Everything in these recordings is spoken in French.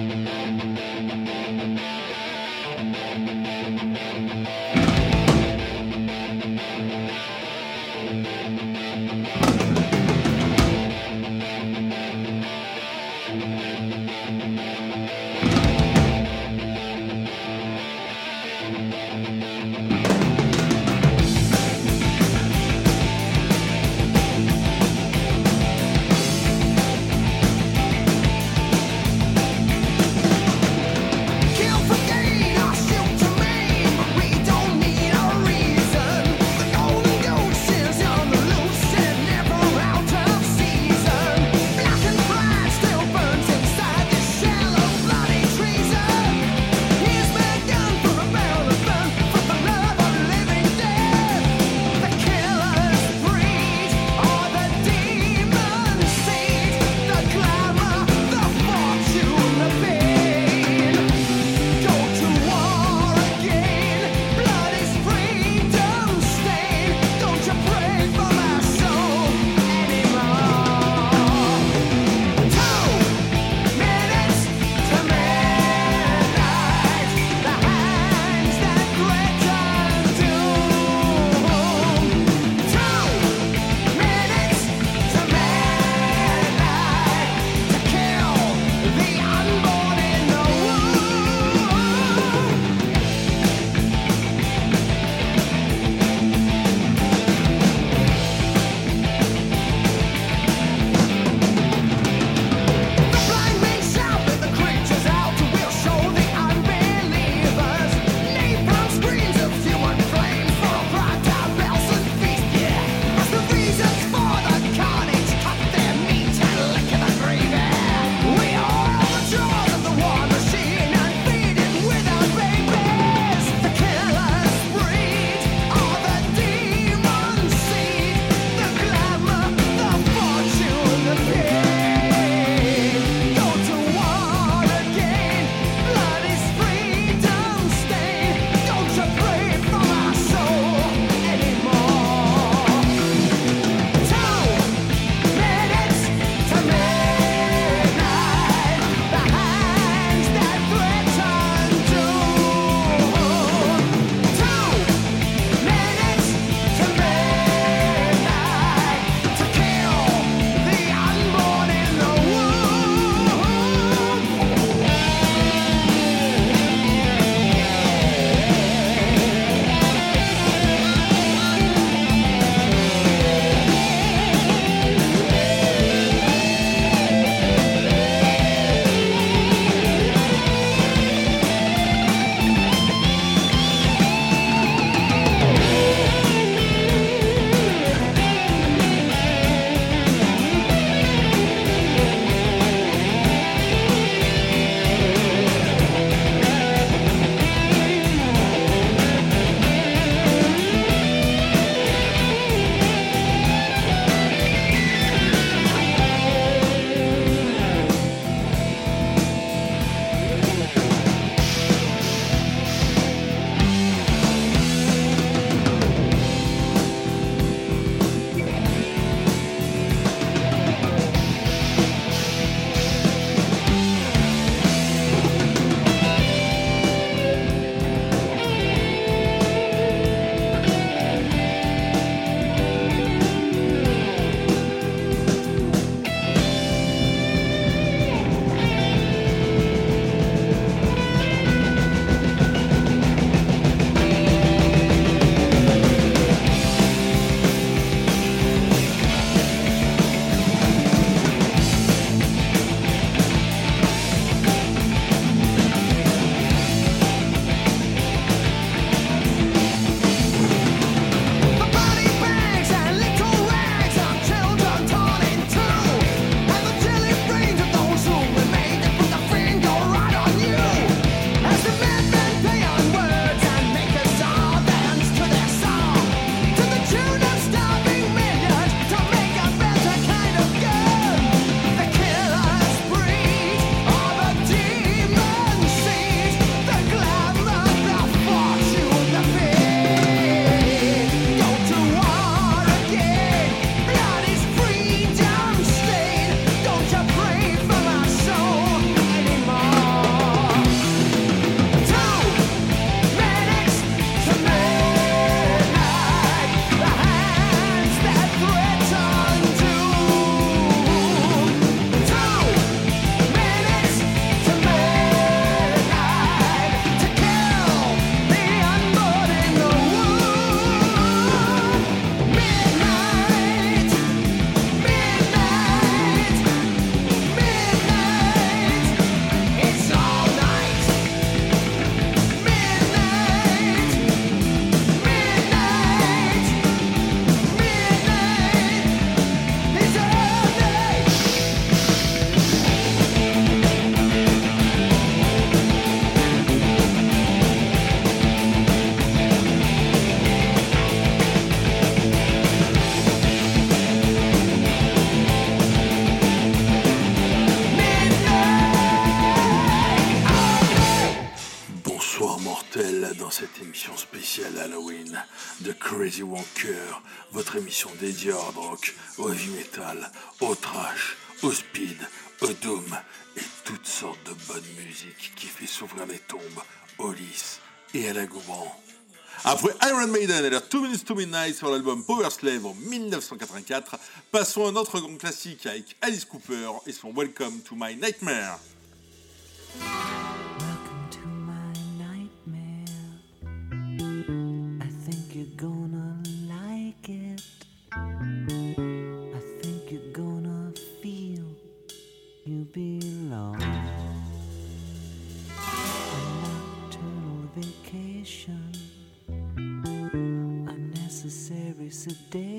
Kill for Crazy Walker, votre émission dédiée au rock, au heavy metal, au trash, au speed, au doom et toutes sortes de bonne musique qui fait s'ouvrir les tombes au lys et à l'agouement. Après Iron Maiden et leur Two Minutes to Midnight sur l'album Power Slave en 1984, passons à un autre grand classique avec Alice Cooper et son Welcome to My Nightmare. today.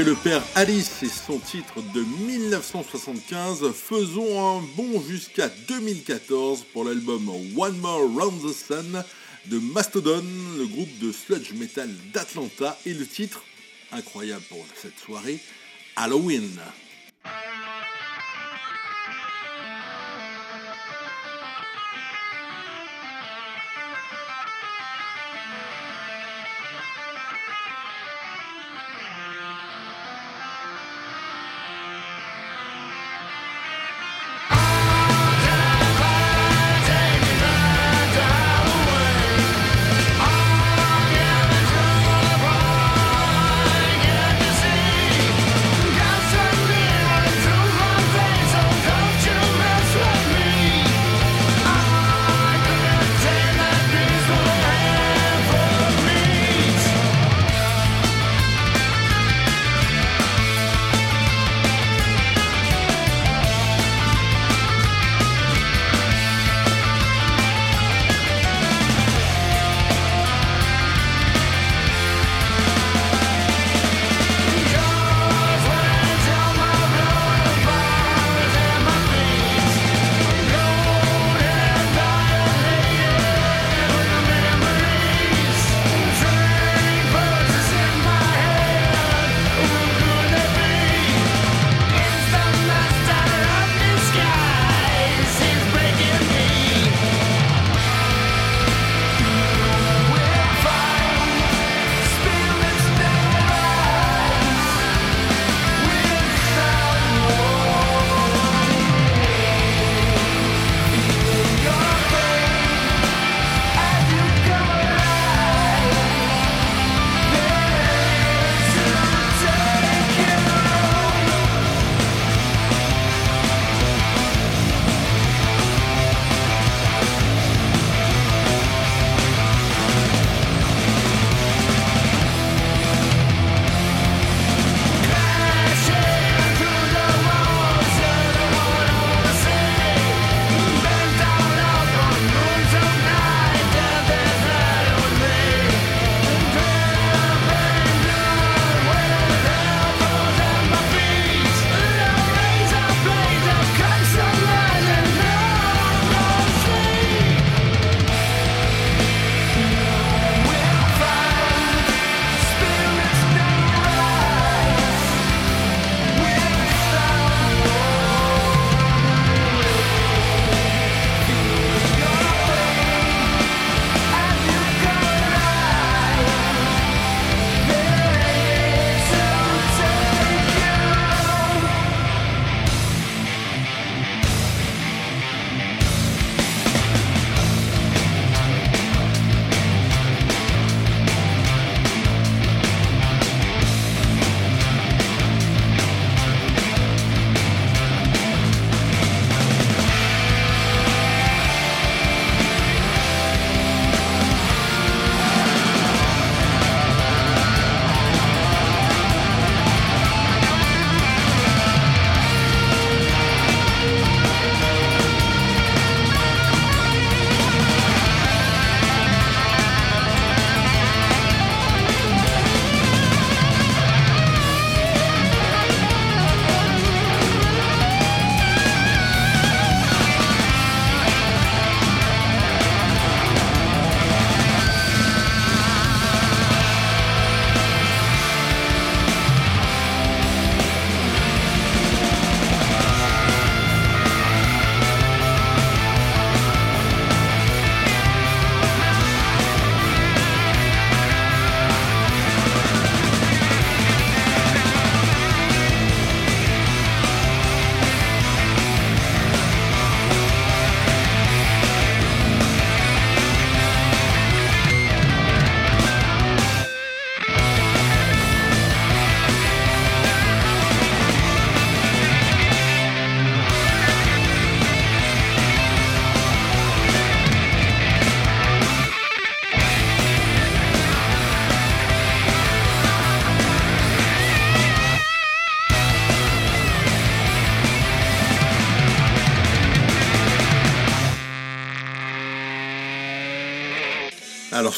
Après le père Alice et son titre de 1975, faisons un bond jusqu'à 2014 pour l'album One More Round the Sun de Mastodon, le groupe de sludge metal d'Atlanta, et le titre, incroyable pour cette soirée, Halloween.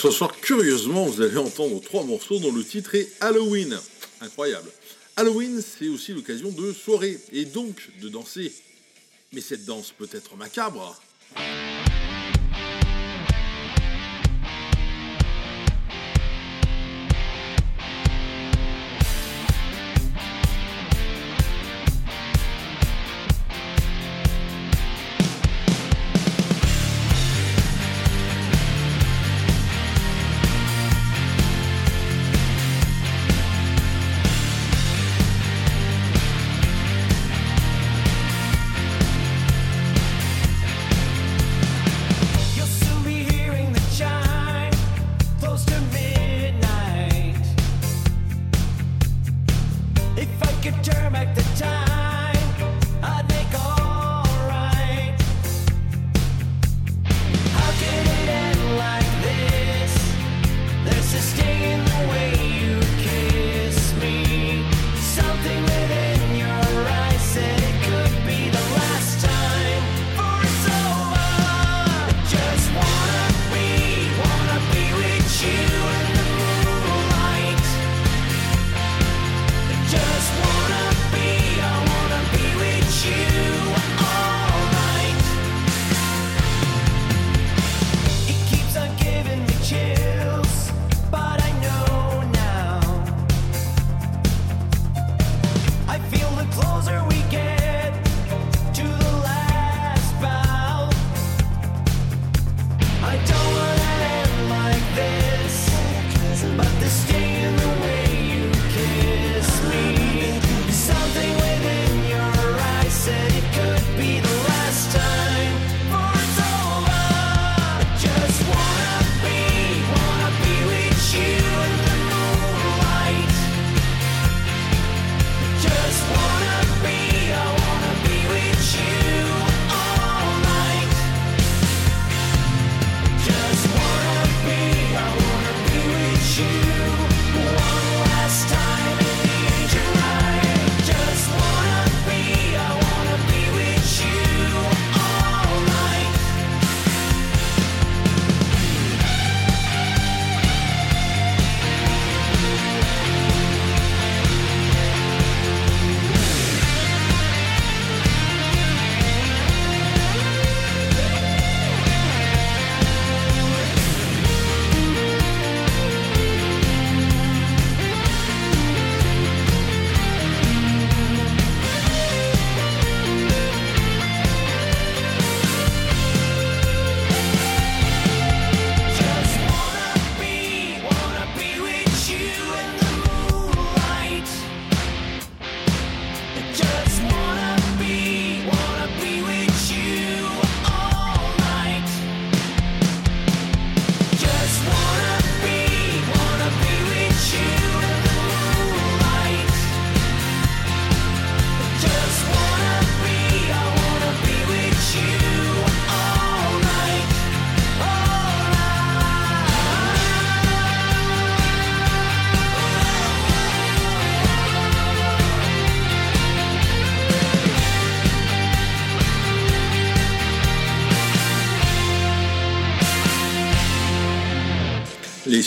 Ce soir, curieusement, vous allez entendre trois morceaux dont le titre est Halloween. Incroyable. Halloween, c'est aussi l'occasion de soirée et donc de danser. Mais cette danse peut être macabre.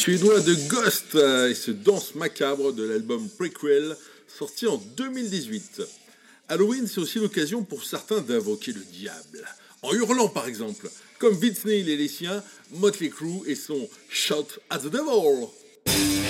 Suédois de Ghost euh, et ce danse macabre de l'album Prequel sorti en 2018. Halloween, c'est aussi l'occasion pour certains d'invoquer le diable. En hurlant par exemple, comme Vince Neil et les siens, Motley Crue et son Shout at the Devil. the devil!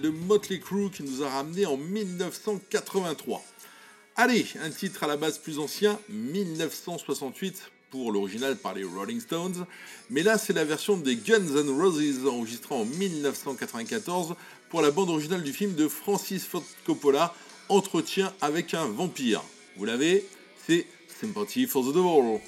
De Motley Crue qui nous a ramené en 1983. Allez, un titre à la base plus ancien, 1968 pour l'original par les Rolling Stones, mais là c'est la version des Guns N' Roses enregistrée en 1994 pour la bande originale du film de Francis Ford Coppola, Entretien avec un vampire. Vous l'avez C'est Sympathy for the Devil.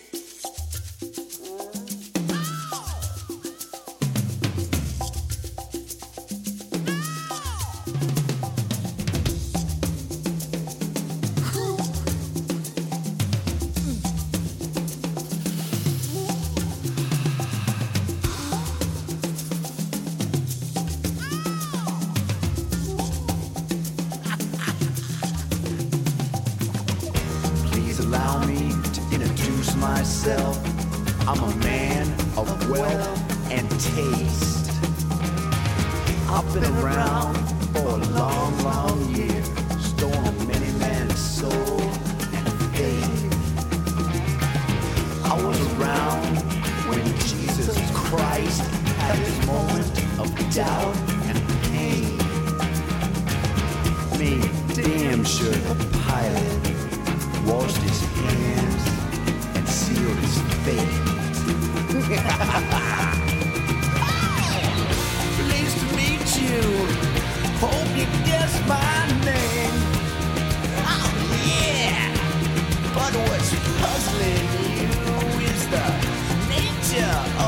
Christ at his moment of doubt and pain. Made damn sure the pilot washed his hands and sealed his fate. Pleased to meet you. Hope you guess my name. Oh yeah. But what's puzzling you is the nature of.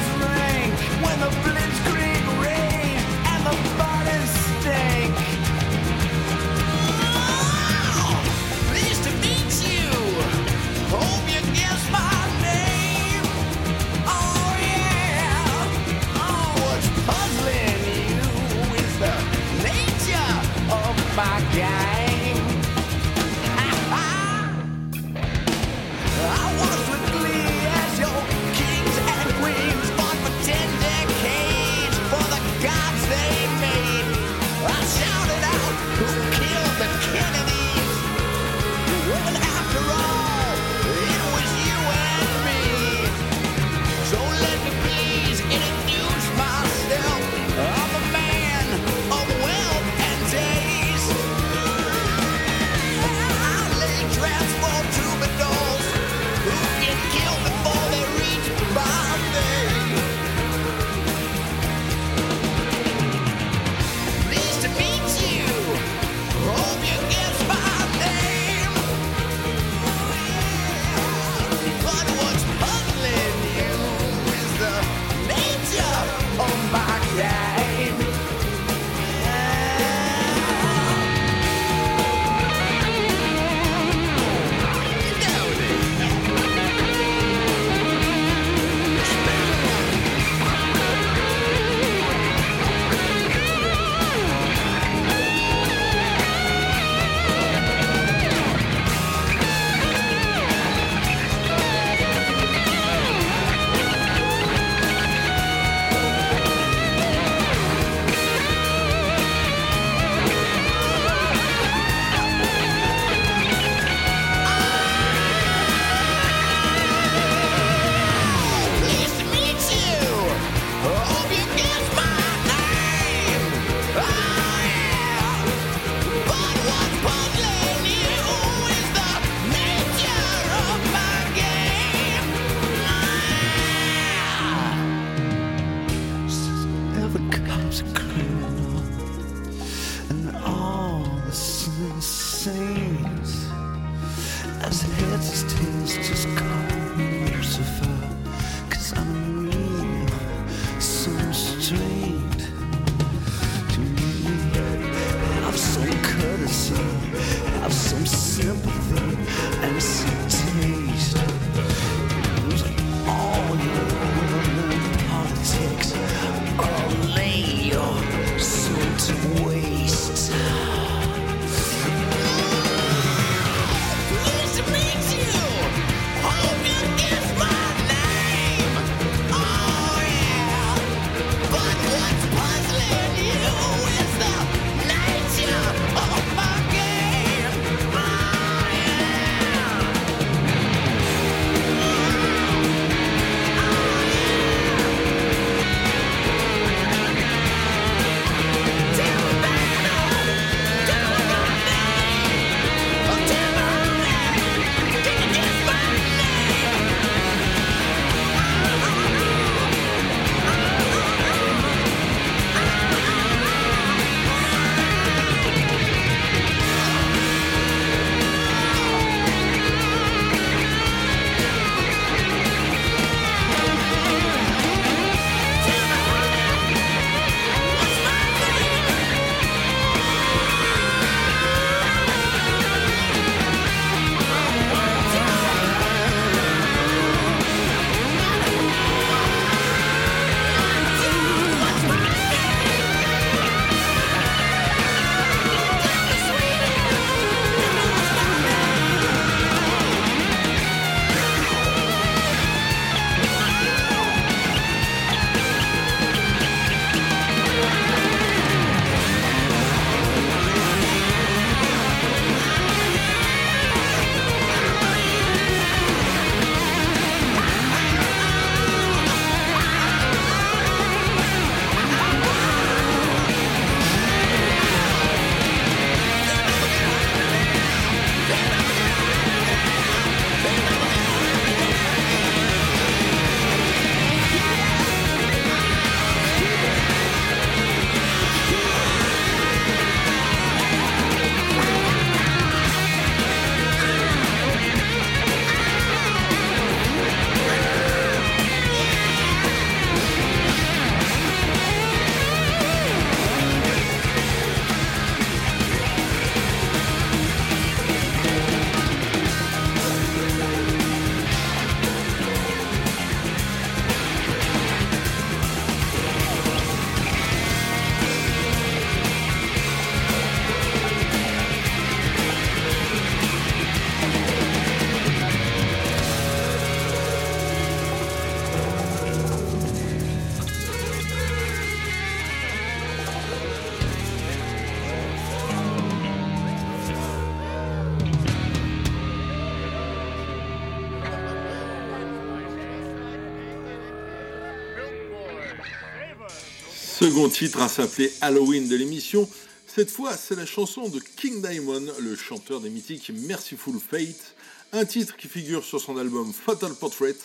Second titre à s'appeler Halloween de l'émission. Cette fois, c'est la chanson de King Diamond, le chanteur des mythiques Merciful Fate, un titre qui figure sur son album Fatal Portrait,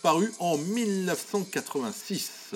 paru en 1986.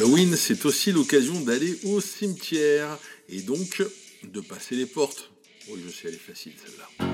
Halloween, c'est aussi l'occasion d'aller au cimetière et donc de passer les portes. Oui, je sais, elle est facile celle-là.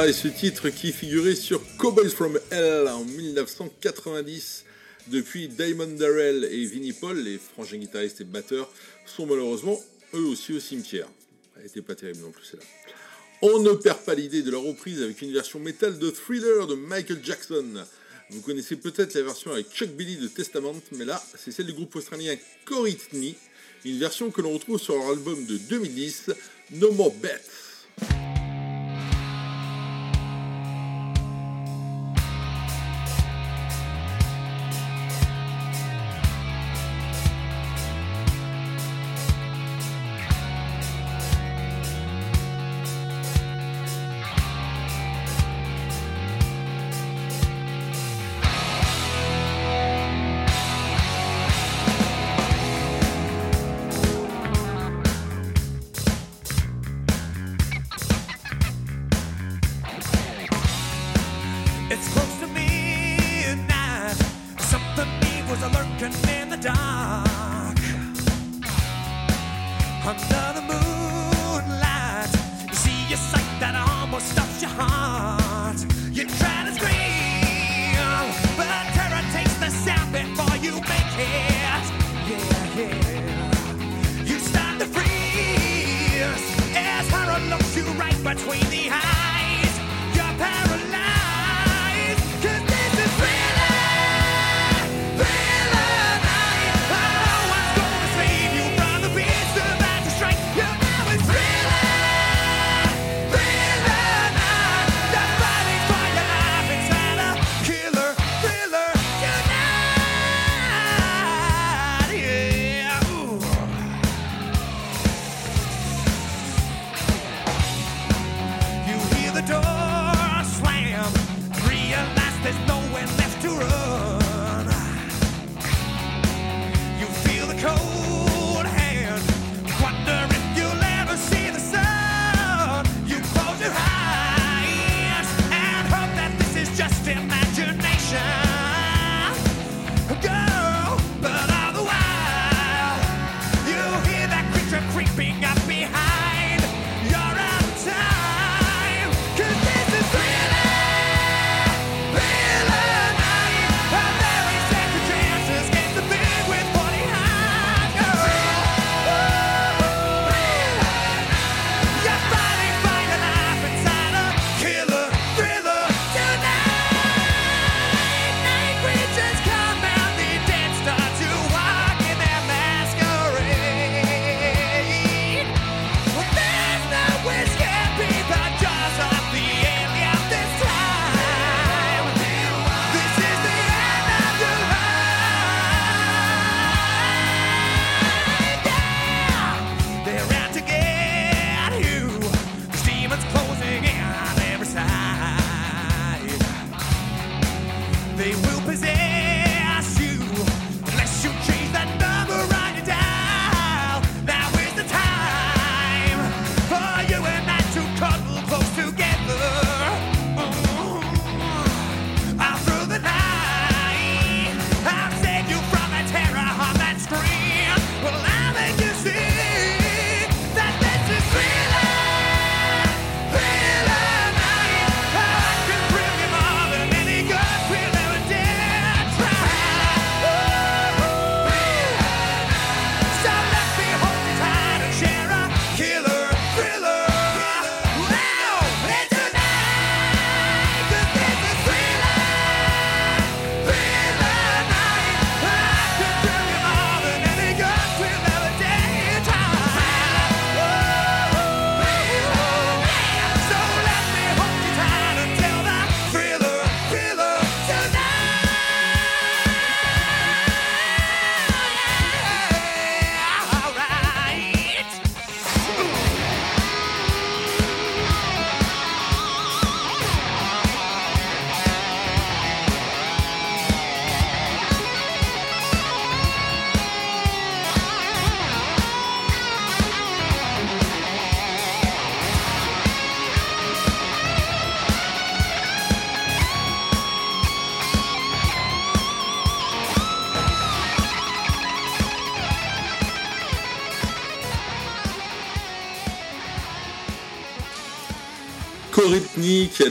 Et ce titre qui figurait sur Cowboys from Hell en 1990. Depuis, Damon Darrell et Vinnie Paul, les frangins guitaristes et batteurs, sont malheureusement eux aussi au cimetière. Elle était pas terrible non plus celle-là. On ne perd pas l'idée de la reprise avec une version métal de Thriller de Michael Jackson. Vous connaissez peut-être la version avec Chuck Billy de Testament, mais là, c'est celle du groupe australien Coritney, une version que l'on retrouve sur leur album de 2010, No More Bets.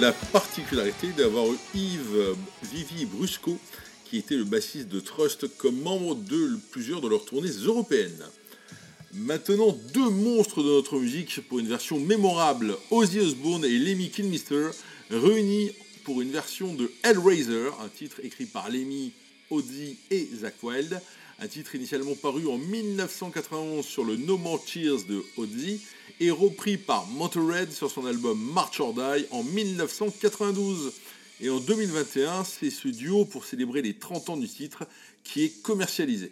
La particularité d'avoir eu Yves Vivi Brusco, qui était le bassiste de Trust, comme membre de plusieurs de leurs tournées européennes. Maintenant, deux monstres de notre musique pour une version mémorable, Ozzy Osbourne et Lemmy Kilmister, réunis pour une version de Hellraiser, un titre écrit par Lemmy, Ozzy et Zach Wild, un titre initialement paru en 1991 sur le No More Cheers de Ozzy et repris par Motorhead sur son album March or Die en 1992. Et en 2021, c'est ce duo pour célébrer les 30 ans du titre qui est commercialisé.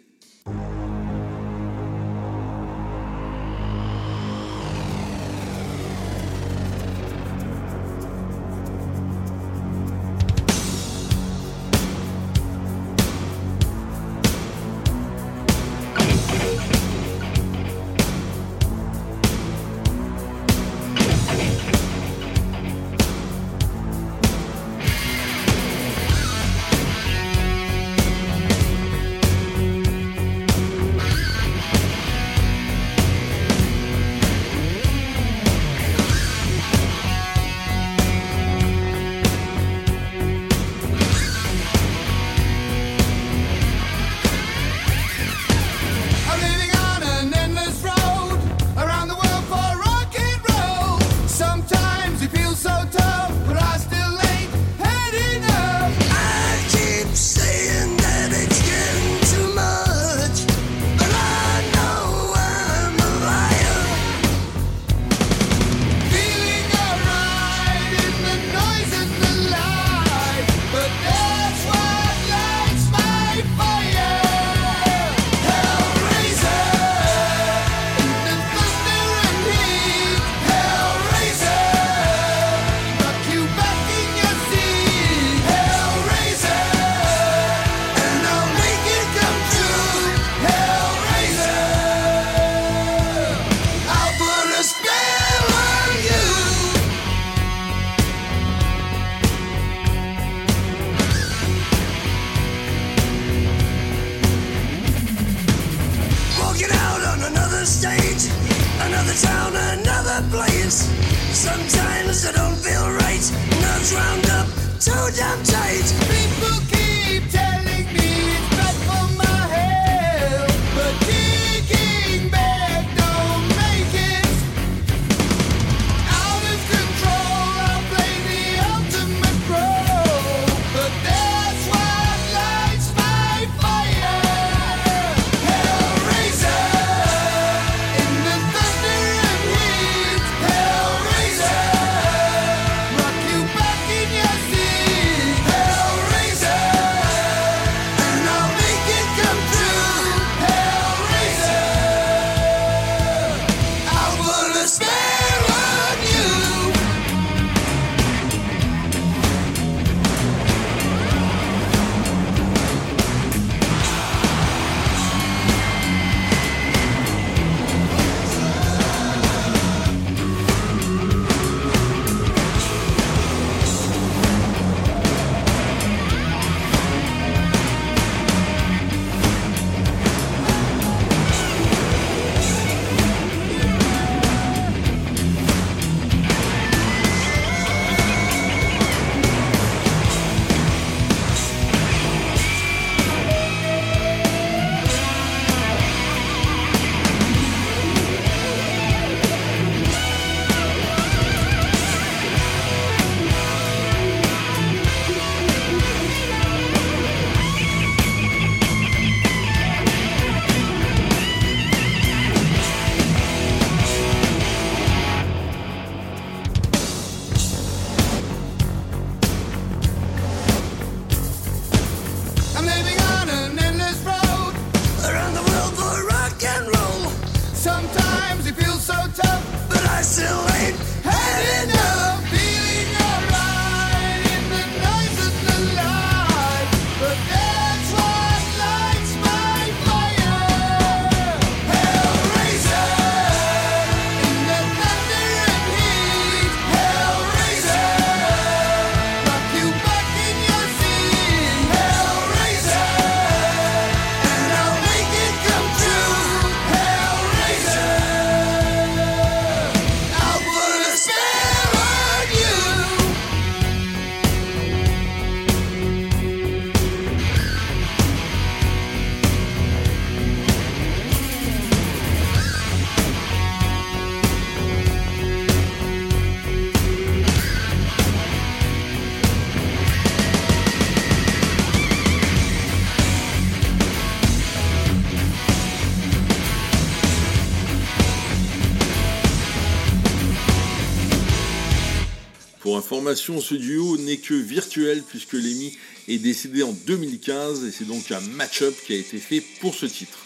Pour information, ce duo n'est que virtuel puisque Lemmy est décédé en 2015 et c'est donc un match-up qui a été fait pour ce titre.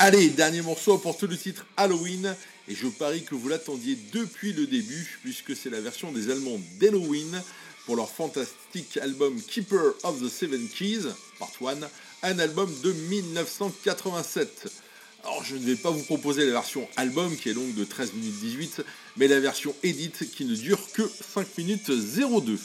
Allez, dernier morceau pour le titre Halloween et je parie que vous l'attendiez depuis le début puisque c'est la version des Allemands d'Halloween pour leur fantastique album Keeper of the Seven Keys, part 1, un album de 1987. Alors je ne vais pas vous proposer la version album qui est longue de 13 minutes 18, mais la version edit qui ne dure que 5 minutes 02.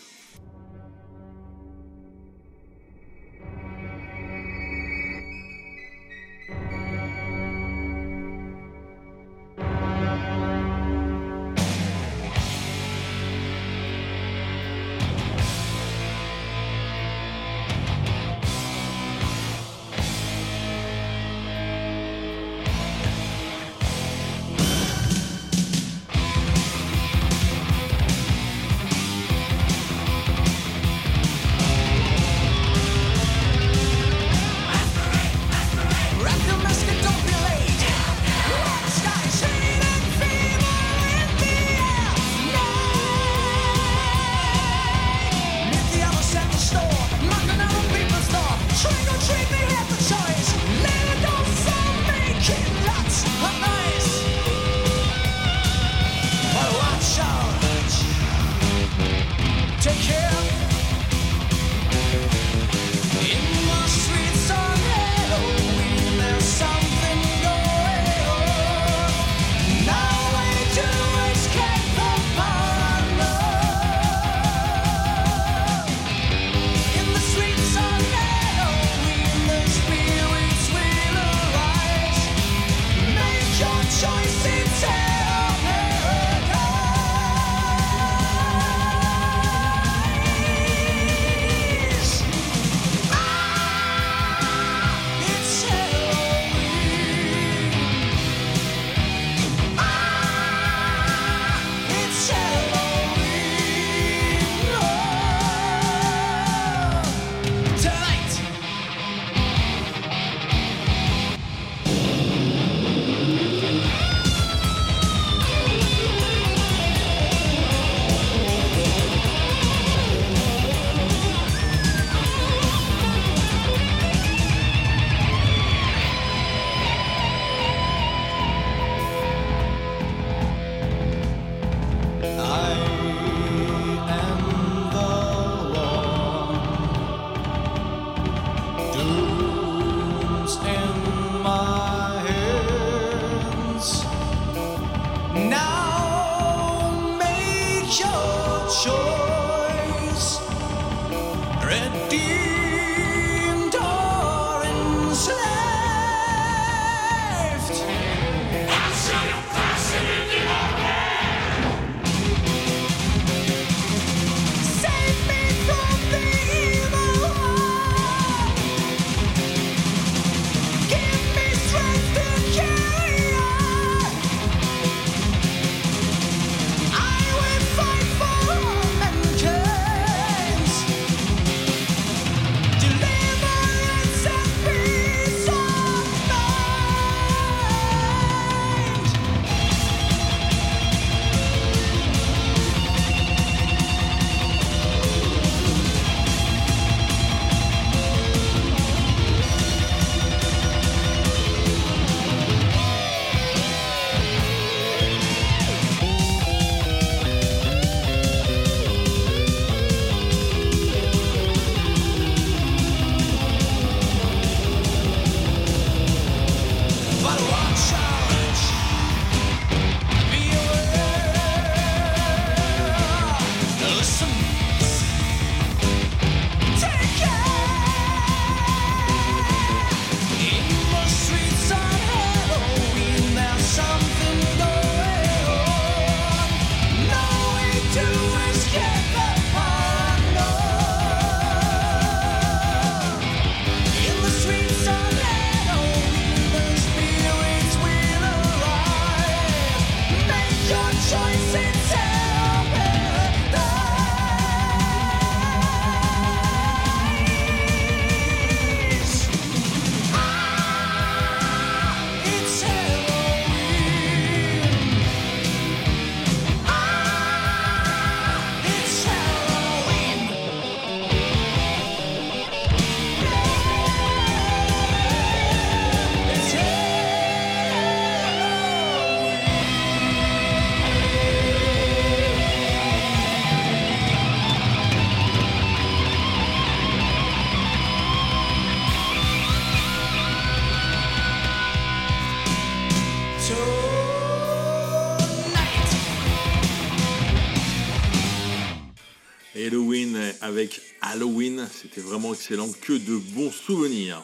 Que de bons souvenirs.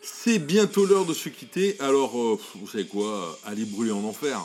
C'est bientôt l'heure de se quitter, alors euh, vous savez quoi, allez brûler en enfer.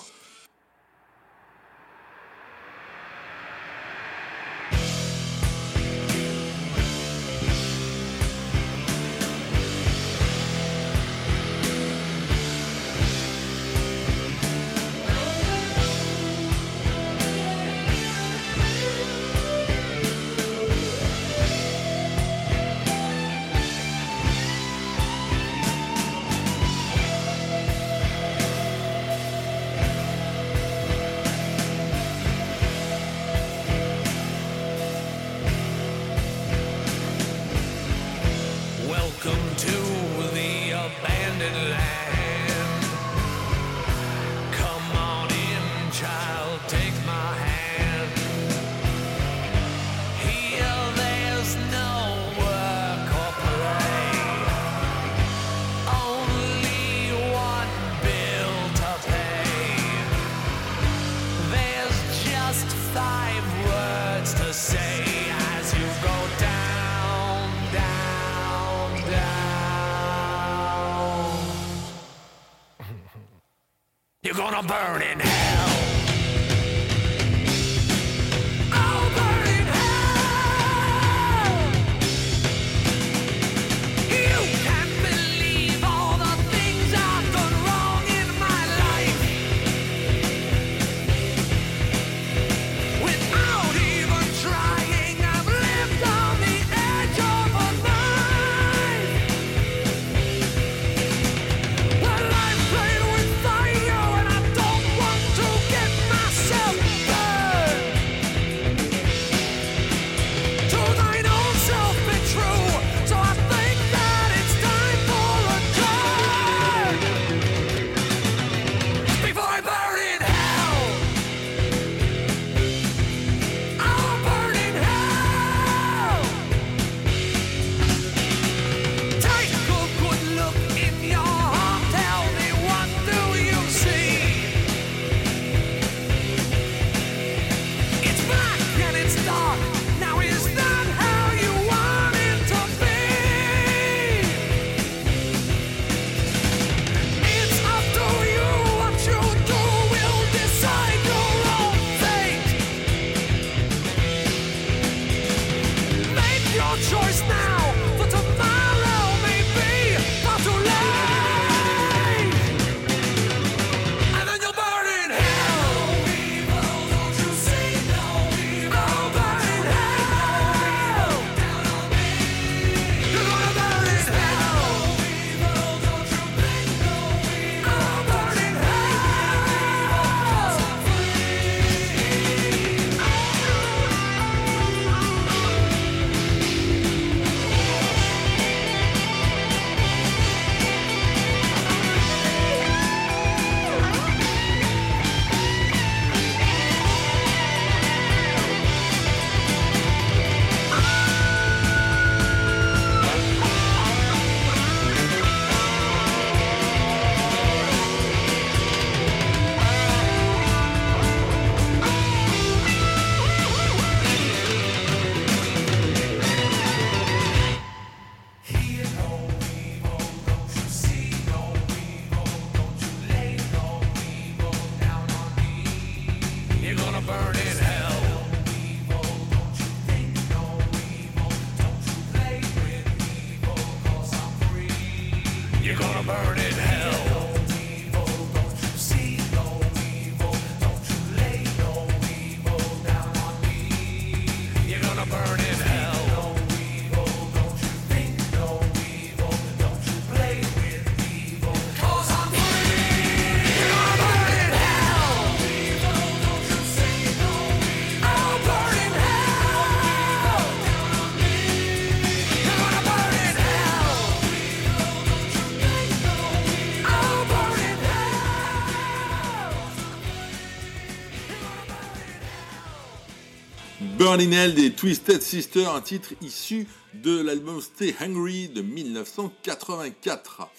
Burning Hell des Twisted Sisters, un titre issu de l'album Stay Hungry de 1984.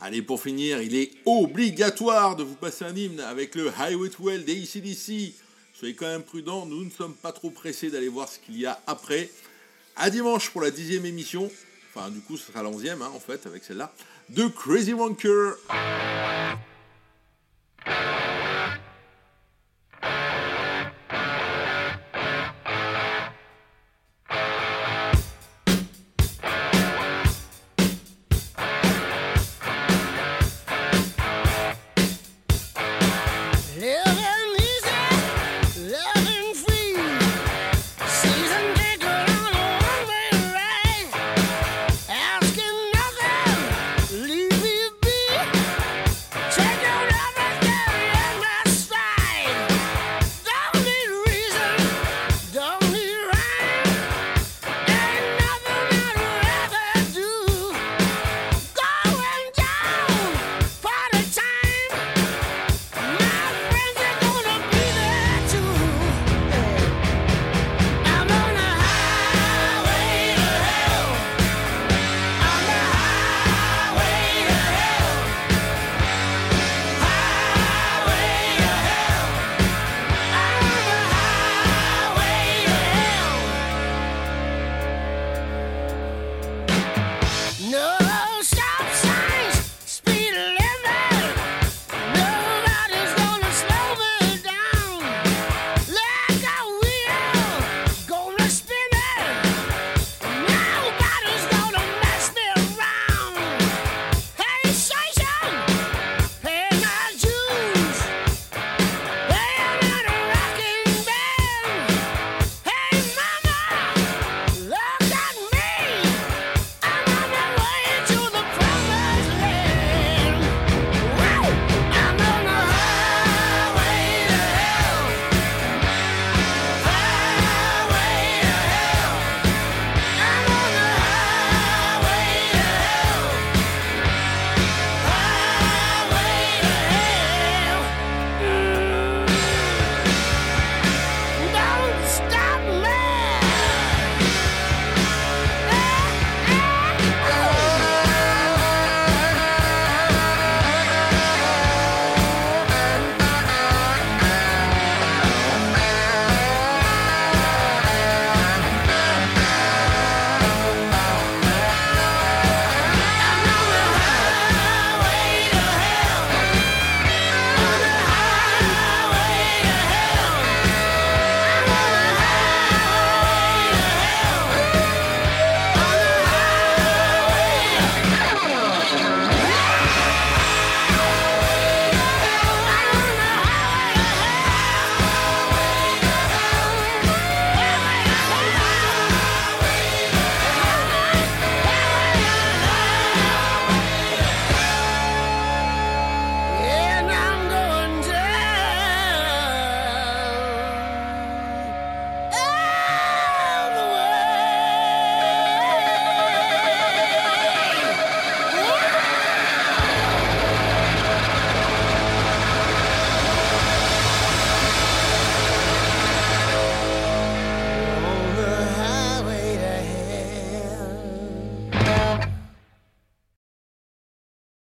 Allez, pour finir, il est obligatoire de vous passer un hymne avec le Highway to Hell des ACDC. Soyez quand même prudents, nous ne sommes pas trop pressés d'aller voir ce qu'il y a après. À dimanche pour la dixième émission. Enfin, du coup, ce sera la hein, en fait, avec celle-là. De Crazy Wonker.